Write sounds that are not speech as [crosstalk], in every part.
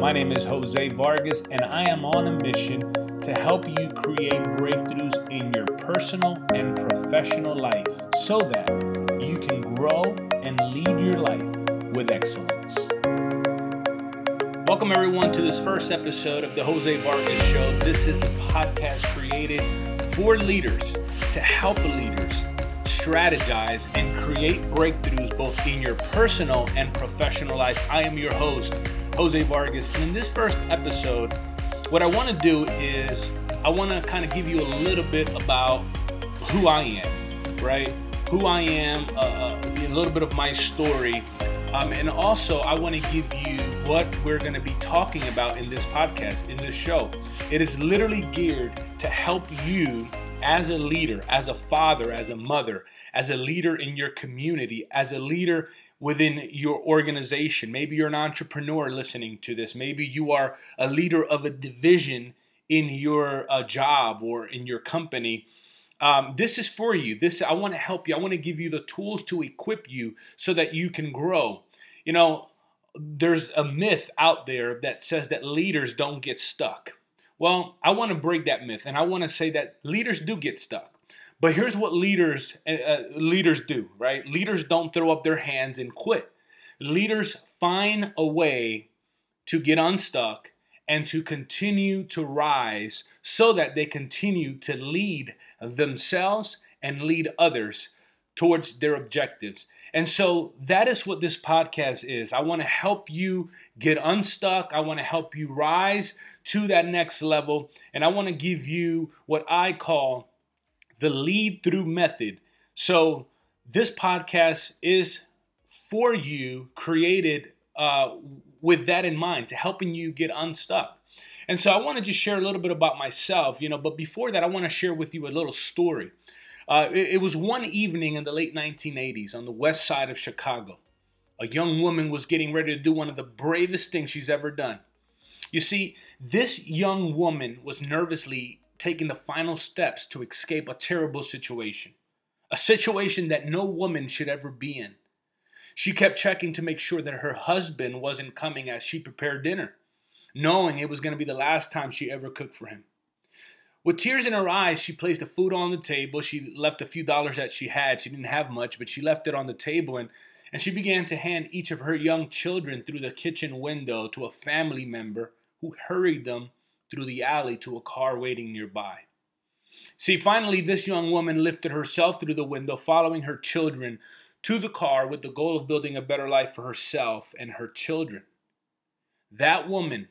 My name is Jose Vargas, and I am on a mission to help you create breakthroughs in your personal and professional life so that you can grow and lead your life with excellence. Welcome, everyone, to this first episode of the Jose Vargas Show. This is a podcast created for leaders to help leaders strategize and create breakthroughs both in your personal and professional life. I am your host, Jose Vargas, and in this first episode, what I want to do is I want to kind of give you a little bit about who I am, right? Who I am, uh, uh, a little bit of my story, um, and also I want to give you what we're going to be talking about in this podcast, in this show. It is literally geared to help you as a leader, as a father, as a mother, as a leader in your community, as a leader within your organization. Maybe you're an entrepreneur listening to this. Maybe you are a leader of a division in your uh, job or in your company. Um, this is for you. This I want to help you. I want to give you the tools to equip you so that you can grow. You know, there's a myth out there that says that leaders don't get stuck. Well, I want to break that myth, and I want to say that leaders do get stuck. But here's what leaders uh, leaders do, right? Leaders don't throw up their hands and quit. Leaders find a way to get unstuck and to continue to rise so that they continue to lead themselves and lead others towards their objectives. And so that is what this podcast is. I want to help you get unstuck. I want to help you rise to that next level. And I want to give you what I call the lead through method. So this podcast is for you, created uh, with that in mind, to helping you get unstuck. And so I want to just share a little bit about myself, you know, but before that, I want to share with you a little story. Uh, it, it was one evening in the late 1980s on the west side of Chicago. A young woman was getting ready to do one of the bravest things she's ever done. You see, this young woman was nervously taking the final steps to escape a terrible situation, a situation that no woman should ever be in. She kept checking to make sure that her husband wasn't coming as she prepared dinner, knowing it was going to be the last time she ever cooked for him. With tears in her eyes, she placed the food on the table. She left a few dollars that she had. She didn't have much, but she left it on the table and, and she began to hand each of her young children through the kitchen window to a family member who hurried them through the alley to a car waiting nearby. See, finally, this young woman lifted herself through the window, following her children to the car with the goal of building a better life for herself and her children. That woman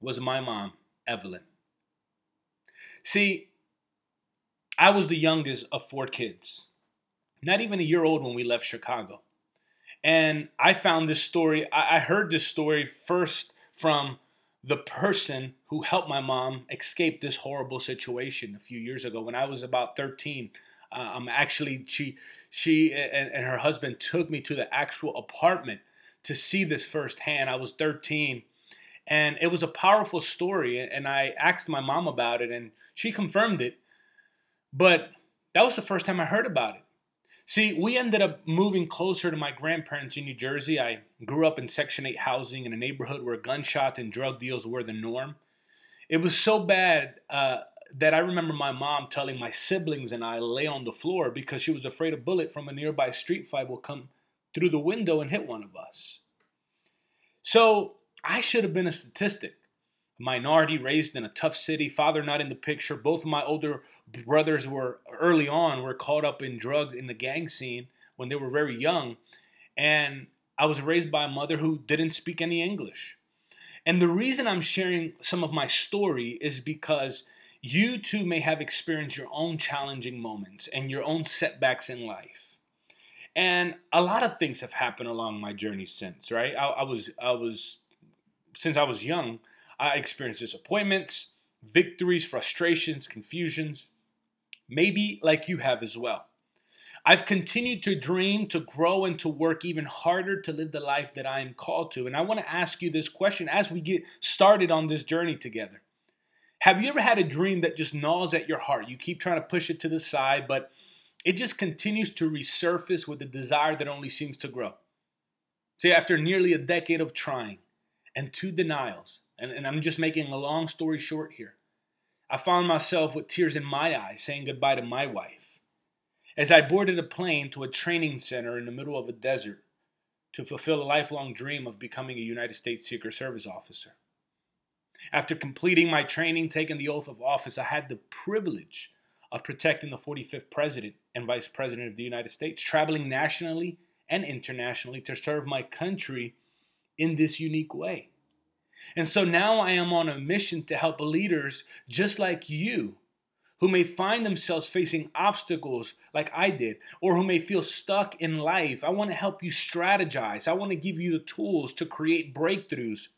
was my mom, Evelyn. See, I was the youngest of four kids, not even a year old when we left Chicago. And I found this story, I heard this story first from the person who helped my mom escape this horrible situation a few years ago when I was about 13. Uh, um, actually, she she and, and her husband took me to the actual apartment to see this firsthand. I was 13, and it was a powerful story. And I asked my mom about it, and she confirmed it. But that was the first time I heard about it. See, we ended up moving closer to my grandparents in New Jersey. I grew up in Section 8 housing in a neighborhood where gunshots and drug deals were the norm. It was so bad uh, that I remember my mom telling my siblings and I lay on the floor because she was afraid a bullet from a nearby street fight will come through the window and hit one of us. So I should have been a statistic minority raised in a tough city, father not in the picture. Both of my older brothers were early on were caught up in drug in the gang scene when they were very young, and I was raised by a mother who didn't speak any English. And the reason I'm sharing some of my story is because you too may have experienced your own challenging moments and your own setbacks in life. And a lot of things have happened along my journey since, right? I, I was I was since I was young, I experienced disappointments, victories, frustrations, confusions, maybe like you have as well. I've continued to dream, to grow, and to work even harder to live the life that I am called to. And I want to ask you this question as we get started on this journey together. Have you ever had a dream that just gnaws at your heart? You keep trying to push it to the side, but it just continues to resurface with a desire that only seems to grow. See, after nearly a decade of trying, and two denials. And, and I'm just making a long story short here. I found myself with tears in my eyes saying goodbye to my wife as I boarded a plane to a training center in the middle of a desert to fulfill a lifelong dream of becoming a United States Secret Service officer. After completing my training, taking the oath of office, I had the privilege of protecting the 45th President and Vice President of the United States, traveling nationally and internationally to serve my country in this unique way. And so now I am on a mission to help leaders just like you who may find themselves facing obstacles like I did, or who may feel stuck in life. I want to help you strategize. I want to give you the tools to create breakthroughs,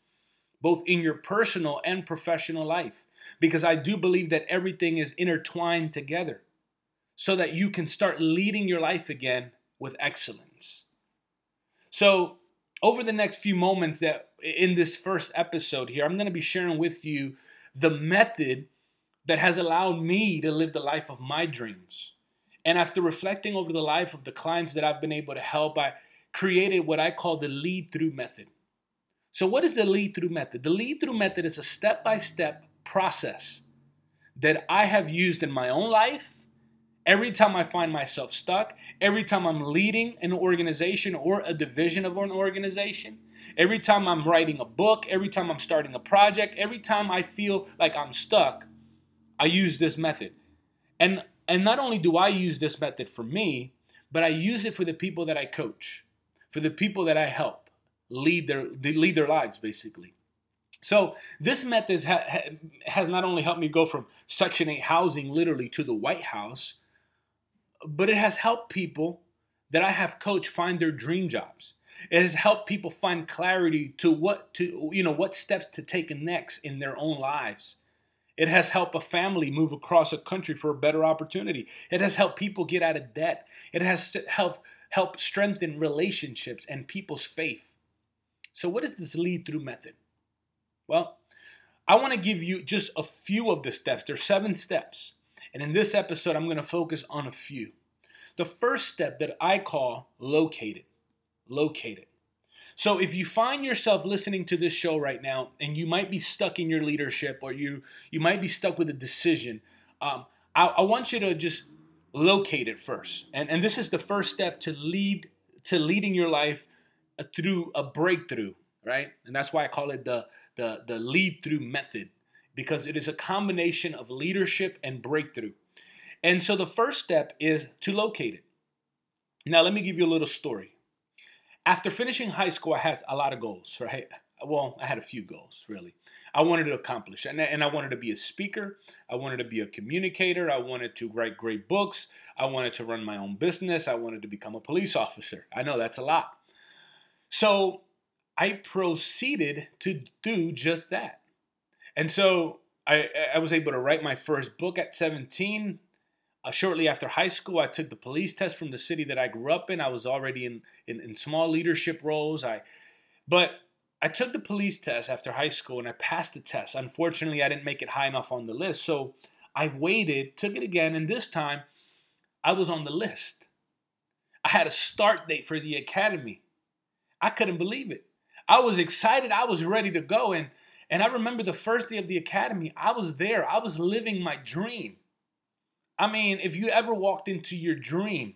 both in your personal and professional life, because I do believe that everything is intertwined together so that you can start leading your life again with excellence. So, over the next few moments that in this first episode here, I'm going to be sharing with you the method that has allowed me to live the life of my dreams. And after reflecting over the life of the clients that I've been able to help, I created what I call the lead through method. So, what is the lead through method? The lead through method is a step by step process that I have used in my own life Every time I find myself stuck, every time I'm leading an organization or a division of an organization, every time I'm writing a book, every time I'm starting a project, every time I feel like I'm stuck, I use this method. And and not only do I use this method for me, but I use it for the people that I coach, for the people that I help lead their lead their lives basically. So this method has not only helped me go from Section 8 housing literally to the White House, but it has helped people that I have coached find their dream jobs. It has helped people find clarity to what to you know what steps to take next in their own lives. It has helped a family move across a country for a better opportunity. It has helped people get out of debt. It has helped help strengthen relationships and people's faith. So what is this lead through method? Well, I want to give you just a few of the steps. There's seven steps. And in this episode, I'm going to focus on a few. The first step that I call located. Located. So if you find yourself listening to this show right now and you might be stuck in your leadership or you you might be stuck with a decision, um, I, I want you to just locate it first. And, and this is the first step to lead to leading your life uh, through a breakthrough, right? And that's why I call it the the the lead through method because it is a combination of leadership and breakthrough. And so the first step is to locate it. Now, let me give you a little story. After finishing high school, I had a lot of goals, right? Well, I had a few goals, really. I wanted to accomplish, and, and I wanted to be a speaker. I wanted to be a communicator. I wanted to write great books. I wanted to run my own business. I wanted to become a police officer. I know that's a lot. So I proceeded to do just that. And so I, I was able to write my first book at 17. Uh, shortly after high school, I took the police test from the city that I grew up in. I was already in, in, in small leadership roles. I, but I took the police test after high school and I passed the test. Unfortunately, I didn't make it high enough on the list. So I waited, took it again, and this time I was on the list. I had a start date for the academy. I couldn't believe it. I was excited. I was ready to go. And and I remember the first day of the academy, I was there. I was living my dream. I mean, if you ever walked into your dream,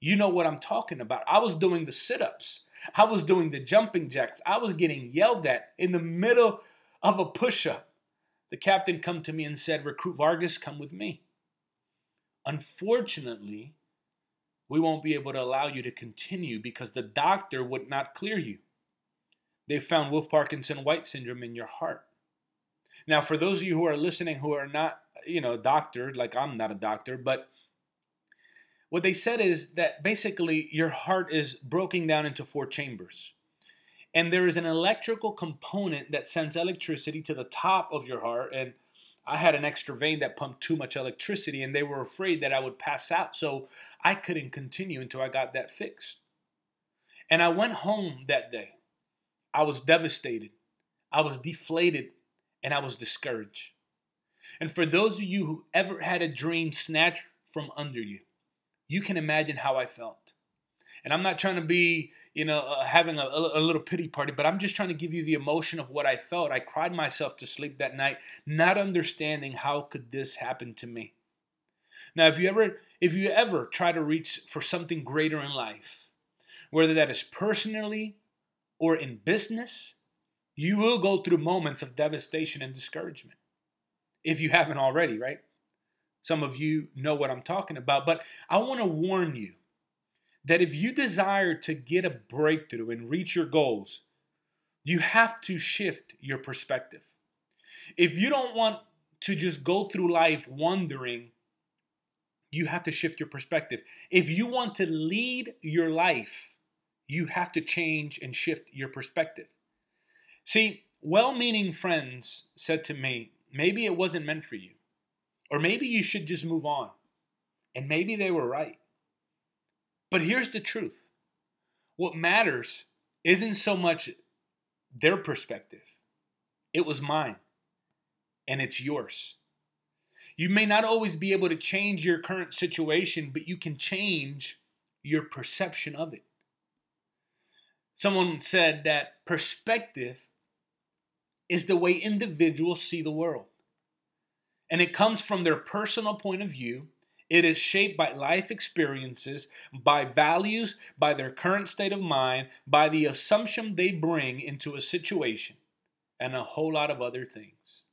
you know what I'm talking about. I was doing the sit ups, I was doing the jumping jacks, I was getting yelled at in the middle of a push up. The captain come to me and said, Recruit Vargas, come with me. Unfortunately, we won't be able to allow you to continue because the doctor would not clear you. They found Wolff Parkinson White syndrome in your heart. Now, for those of you who are listening who are not, you know, doctored, like I'm not a doctor, but what they said is that basically your heart is broken down into four chambers. And there is an electrical component that sends electricity to the top of your heart. And I had an extra vein that pumped too much electricity, and they were afraid that I would pass out. So I couldn't continue until I got that fixed. And I went home that day I was devastated, I was deflated, and I was discouraged. And for those of you who ever had a dream snatched from under you, you can imagine how I felt. And I'm not trying to be, you know, uh, having a, a, little pity party, but I'm just trying to give you the emotion of what I felt. I cried myself to sleep that night, not understanding how could this happen to me. Now, if you ever, if you ever try to reach for something greater in life, whether that is personally or in business, you will go through moments of devastation and discouragement. If you haven't already, right? Some of you know what I'm talking about, but I want to warn you that if you desire to get a breakthrough and reach your goals, you have to shift your perspective. If you don't want to just go through life wondering, you have to shift your perspective. If you want to lead your life, you have to change and shift your perspective. See, well meaning friends said to me, maybe it wasn't meant for you. Or maybe you should just move on. And maybe they were right. But here's the truth what matters isn't so much their perspective, it was mine, and it's yours. You may not always be able to change your current situation, but you can change your perception of it. Someone said that perspective is the way individuals see the world and it comes from their personal point of view. It is shaped by life experiences, by values, by their current state of mind, by the assumption they bring into a situation, and a whole lot of other things.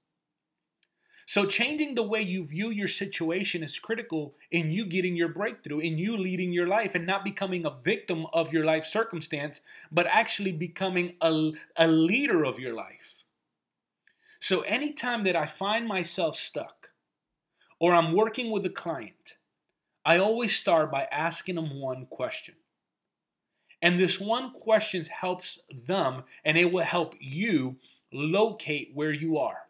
So, changing the way you view your situation is critical in you getting your breakthrough, in you leading your life, and not becoming a victim of your life circumstance, but actually becoming a, a leader of your life. So anytime that I find myself stuck or I'm working with a client, I always start by asking them one question. And this one question helps them and it will help you locate where you are.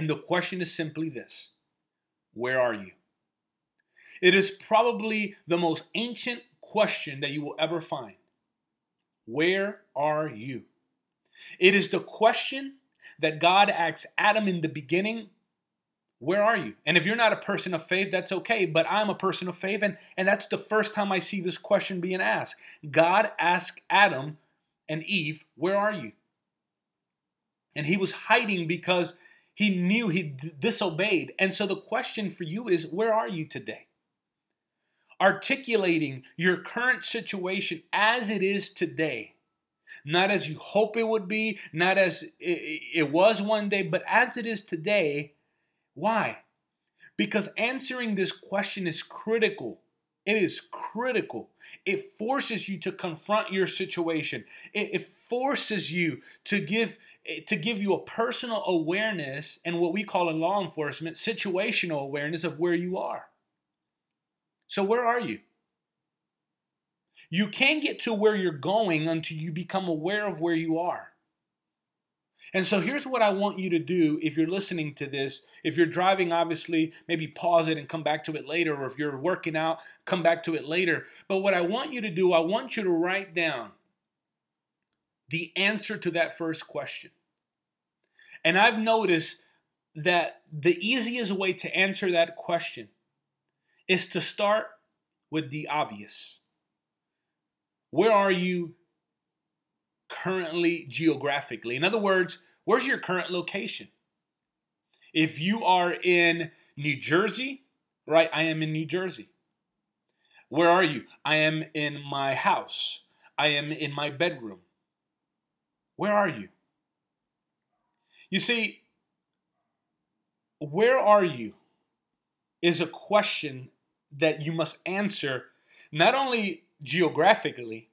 And the question is simply this Where are you? It is probably the most ancient question that you will ever find. Where are you? It is the question that God asks Adam in the beginning, where are you? And if you're not a person of faith, that's okay. But I'm a person of faith, and, and that's the first time I see this question being asked. God asked Adam and Eve, Where are you? And he was hiding because he knew he d- disobeyed. And so the question for you is, Where are you today? Articulating your current situation as it is today not as you hope it would be, not as it was one day, but as it is today. Why? Because answering this question is critical. It is critical. It forces you to confront your situation. It, it, forces you to give eh, to give you a personal awareness and what we call in law enforcement situational awareness of where you are. So where are you? You can't get to where you're going until you become aware of where you are. And so here's what I want you to do if you're listening to this. If you're driving, obviously, maybe pause it and come back to it later. Or if you're working out, come back to it later. But what I want you to do, I want you to write down the answer to that first question. And I've noticed that the easiest way to answer that question is to start with the obvious. Where are you currently geographically? In other words, where's your current location? If you are in New Jersey, right? I am in New Jersey. Where are you? I am in my house. I am in my bedroom. Where are you? You see, where are you is a question that you must answer not only geographically,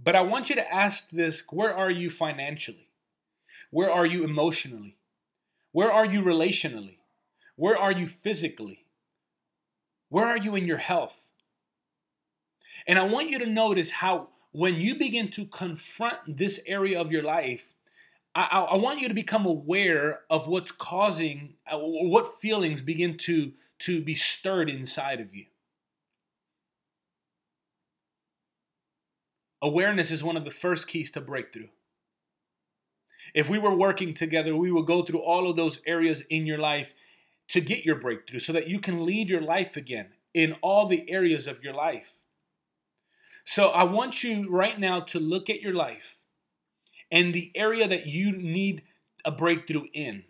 but I want you to ask this where are you financially? Where are you emotionally? Where are you relationally? Where are you physically? Where are you in your health? And I want you to notice how when you begin to confront this area of your life, I, I, want you to become aware of what's causing, uh, what feelings begin to, to be stirred inside of you. Awareness is one of the first keys to breakthrough. If we were working together, we would go through all of those areas in your life to get your breakthrough so that you can lead your life again in all the areas of your life. So I want you right now to look at your life and the area that you need a breakthrough in.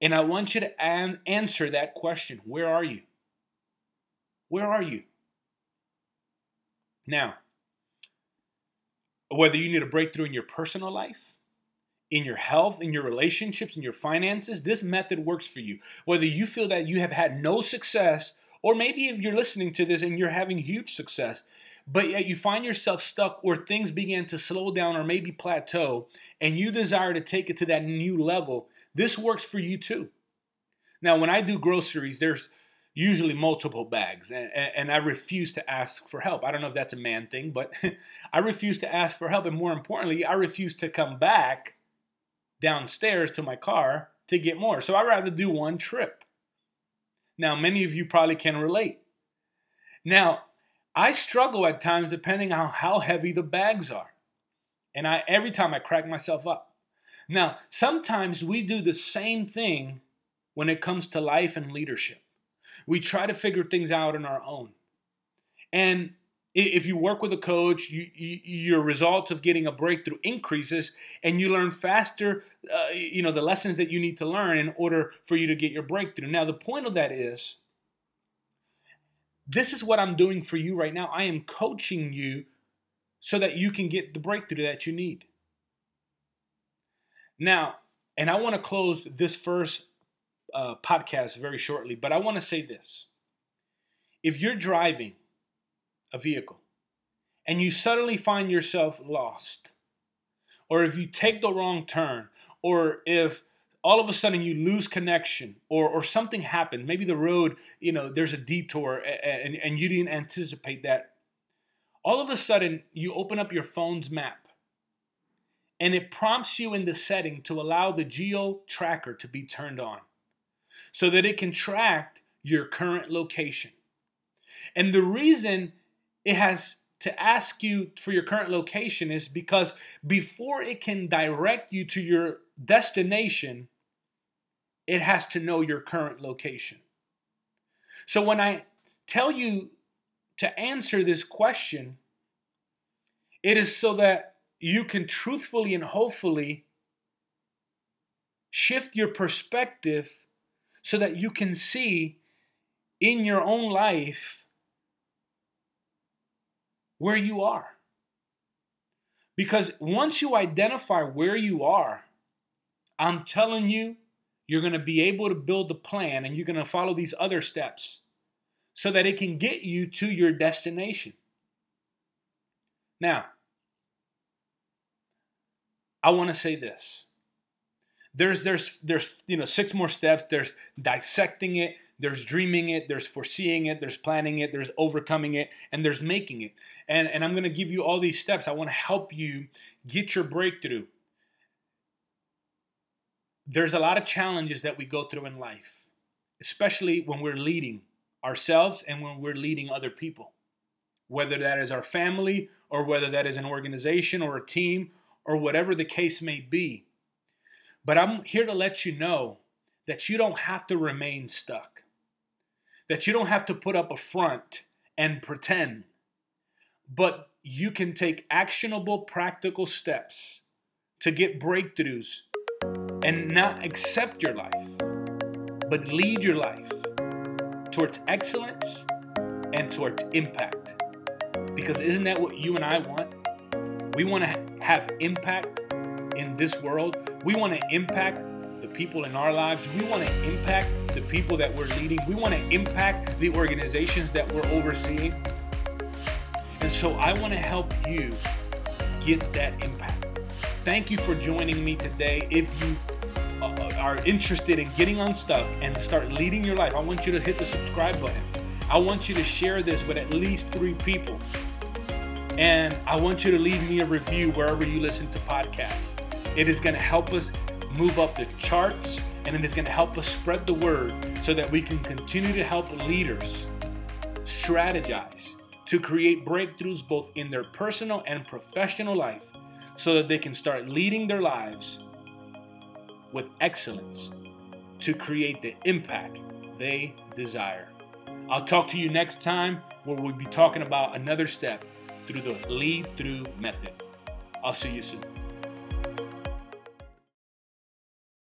And I want you to an- answer that question Where are you? Where are you? Now, whether you need a breakthrough in your personal life, in your health, in your relationships, in your finances, this method works for you. Whether you feel that you have had no success, or maybe if you're listening to this and you're having huge success, but yet you find yourself stuck or things begin to slow down or maybe plateau, and you desire to take it to that new level, this works for you too. Now, when I do groceries, there's usually multiple bags, and, and, I refuse to ask for help. I don't know if that's a man thing, but [laughs] I refuse to ask for help. And more importantly, I refuse to come back downstairs to my car to get more. So I'd rather do one trip. Now, many of you probably can relate. Now, I struggle at times depending on how heavy the bags are. And I every time I crack myself up. Now, sometimes we do the same thing when it comes to life and leadership. We try to figure things out on our own. And if you work with a coach, you, you, your results of getting a breakthrough increases, and you learn faster. Uh, you know the lessons that you need to learn in order for you to get your breakthrough. Now, the point of that is, this is what I'm doing for you right now. I am coaching you so that you can get the breakthrough that you need. Now, and I want to close this first uh, podcast very shortly, but I want to say this. If you're driving a vehicle and you suddenly find yourself lost, or if you take the wrong turn, or if all of a sudden you lose connection or, or something happens maybe the road you know there's a detour and, and you didn't anticipate that all of a sudden you open up your phone's map and it prompts you in the setting to allow the geo tracker to be turned on so that it can track your current location. And the reason it has to ask you for your current location is because before it can direct you to your destination, it has to know your current location. So when I tell you to answer this question, it is so that you can truthfully and hopefully shift your perspective so that you can see in your own life where you are. Because once you identify where you are, I'm telling you, you're going to be able to build a plan and you're going to follow these other steps so that it can get you to your destination. Now, I want to say this there's there's there's you know six more steps. There's dissecting it. There's dreaming it. There's foreseeing it. There's planning it. There's overcoming it. And there's making it. And and i'm going to give you all these steps. I want to help you get your breakthrough. There's a lot of challenges that we go through in life especially when we're leading ourselves and when we're leading other people. Whether that is our family or whether that is an organization or a team or whatever the case may be but I'm here to let you know that you don't have to remain stuck, that you don't have to put up a front and pretend, but you can take actionable, practical steps to get breakthroughs and not accept your life, but lead your life towards excellence and towards impact. Because isn't that what you and I want? We want to have impact in this world. We want to impact the people in our lives. We want to impact the people that we're leading. We want to impact the organizations that we're overseeing. And so I want to help you get that impact. Thank you for joining me today. If you uh, are interested in getting unstuck and start leading your life, I want you to hit the subscribe button. I want you to share this with at least three people. And I want you to leave me a review wherever you listen to podcasts. It is going to help us move up the charts and it is going to help us spread the word so that we can continue to help leaders strategize to create breakthroughs both in their personal and professional life so that they can start leading their lives with excellence to create the impact they desire. I'll talk to you next time where we'll be talking about another step through the lead through method. I'll see you soon.